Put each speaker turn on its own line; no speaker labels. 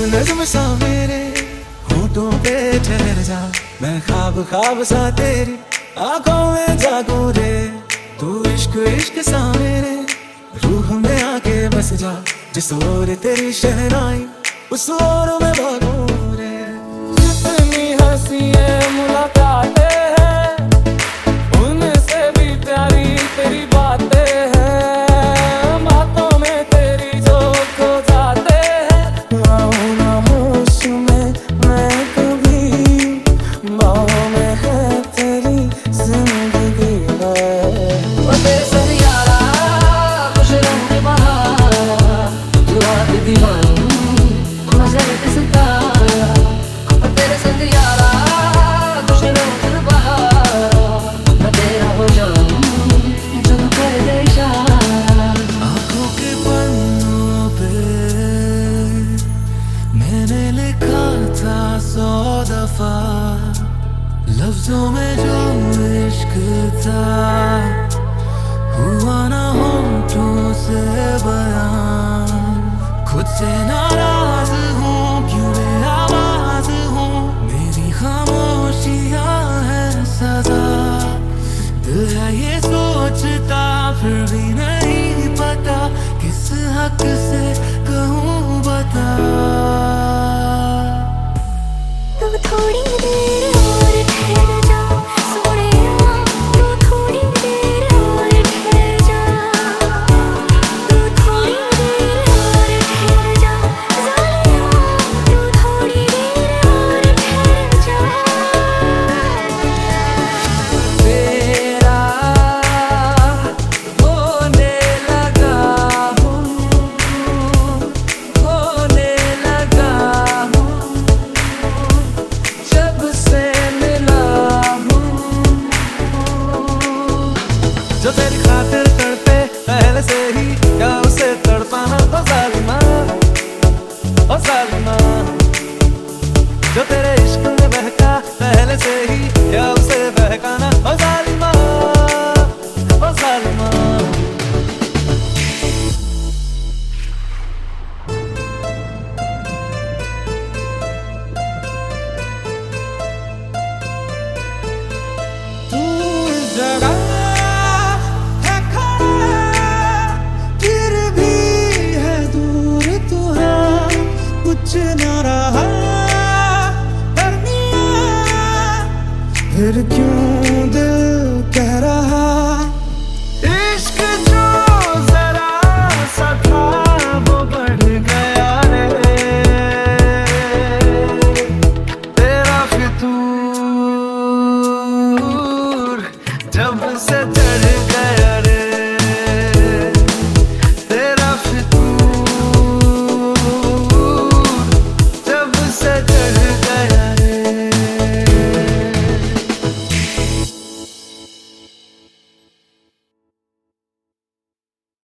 इश्क सा मेरे होठों पे ठहर जा। मैं खाब खाब सा तेरी आँखों में जागू रे। तू इश्क इश्क सा मेरे रूह में आके बस जा। जिस ओर तेरी शहनाई, उस ओर में भागू रे।
कितनी हँसी है
लफ्जों में जो इश्क था, हुआ ना होठों से बयान। खुद से नाराज़ हूँ, क्यों आवाज़ हूँ? मेरी खामोशियाँ है सजा दिल है ये सोचता, फिर भी नहीं पता किस हक जो फिर क्यों दिल कह रहा? इश्क